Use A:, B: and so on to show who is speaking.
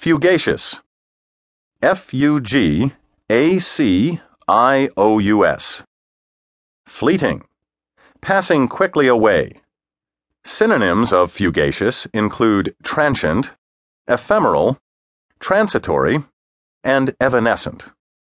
A: Fugacious. F U G A C I O U S. Fleeting. Passing quickly away. Synonyms of fugacious include transient, ephemeral, transitory, and evanescent.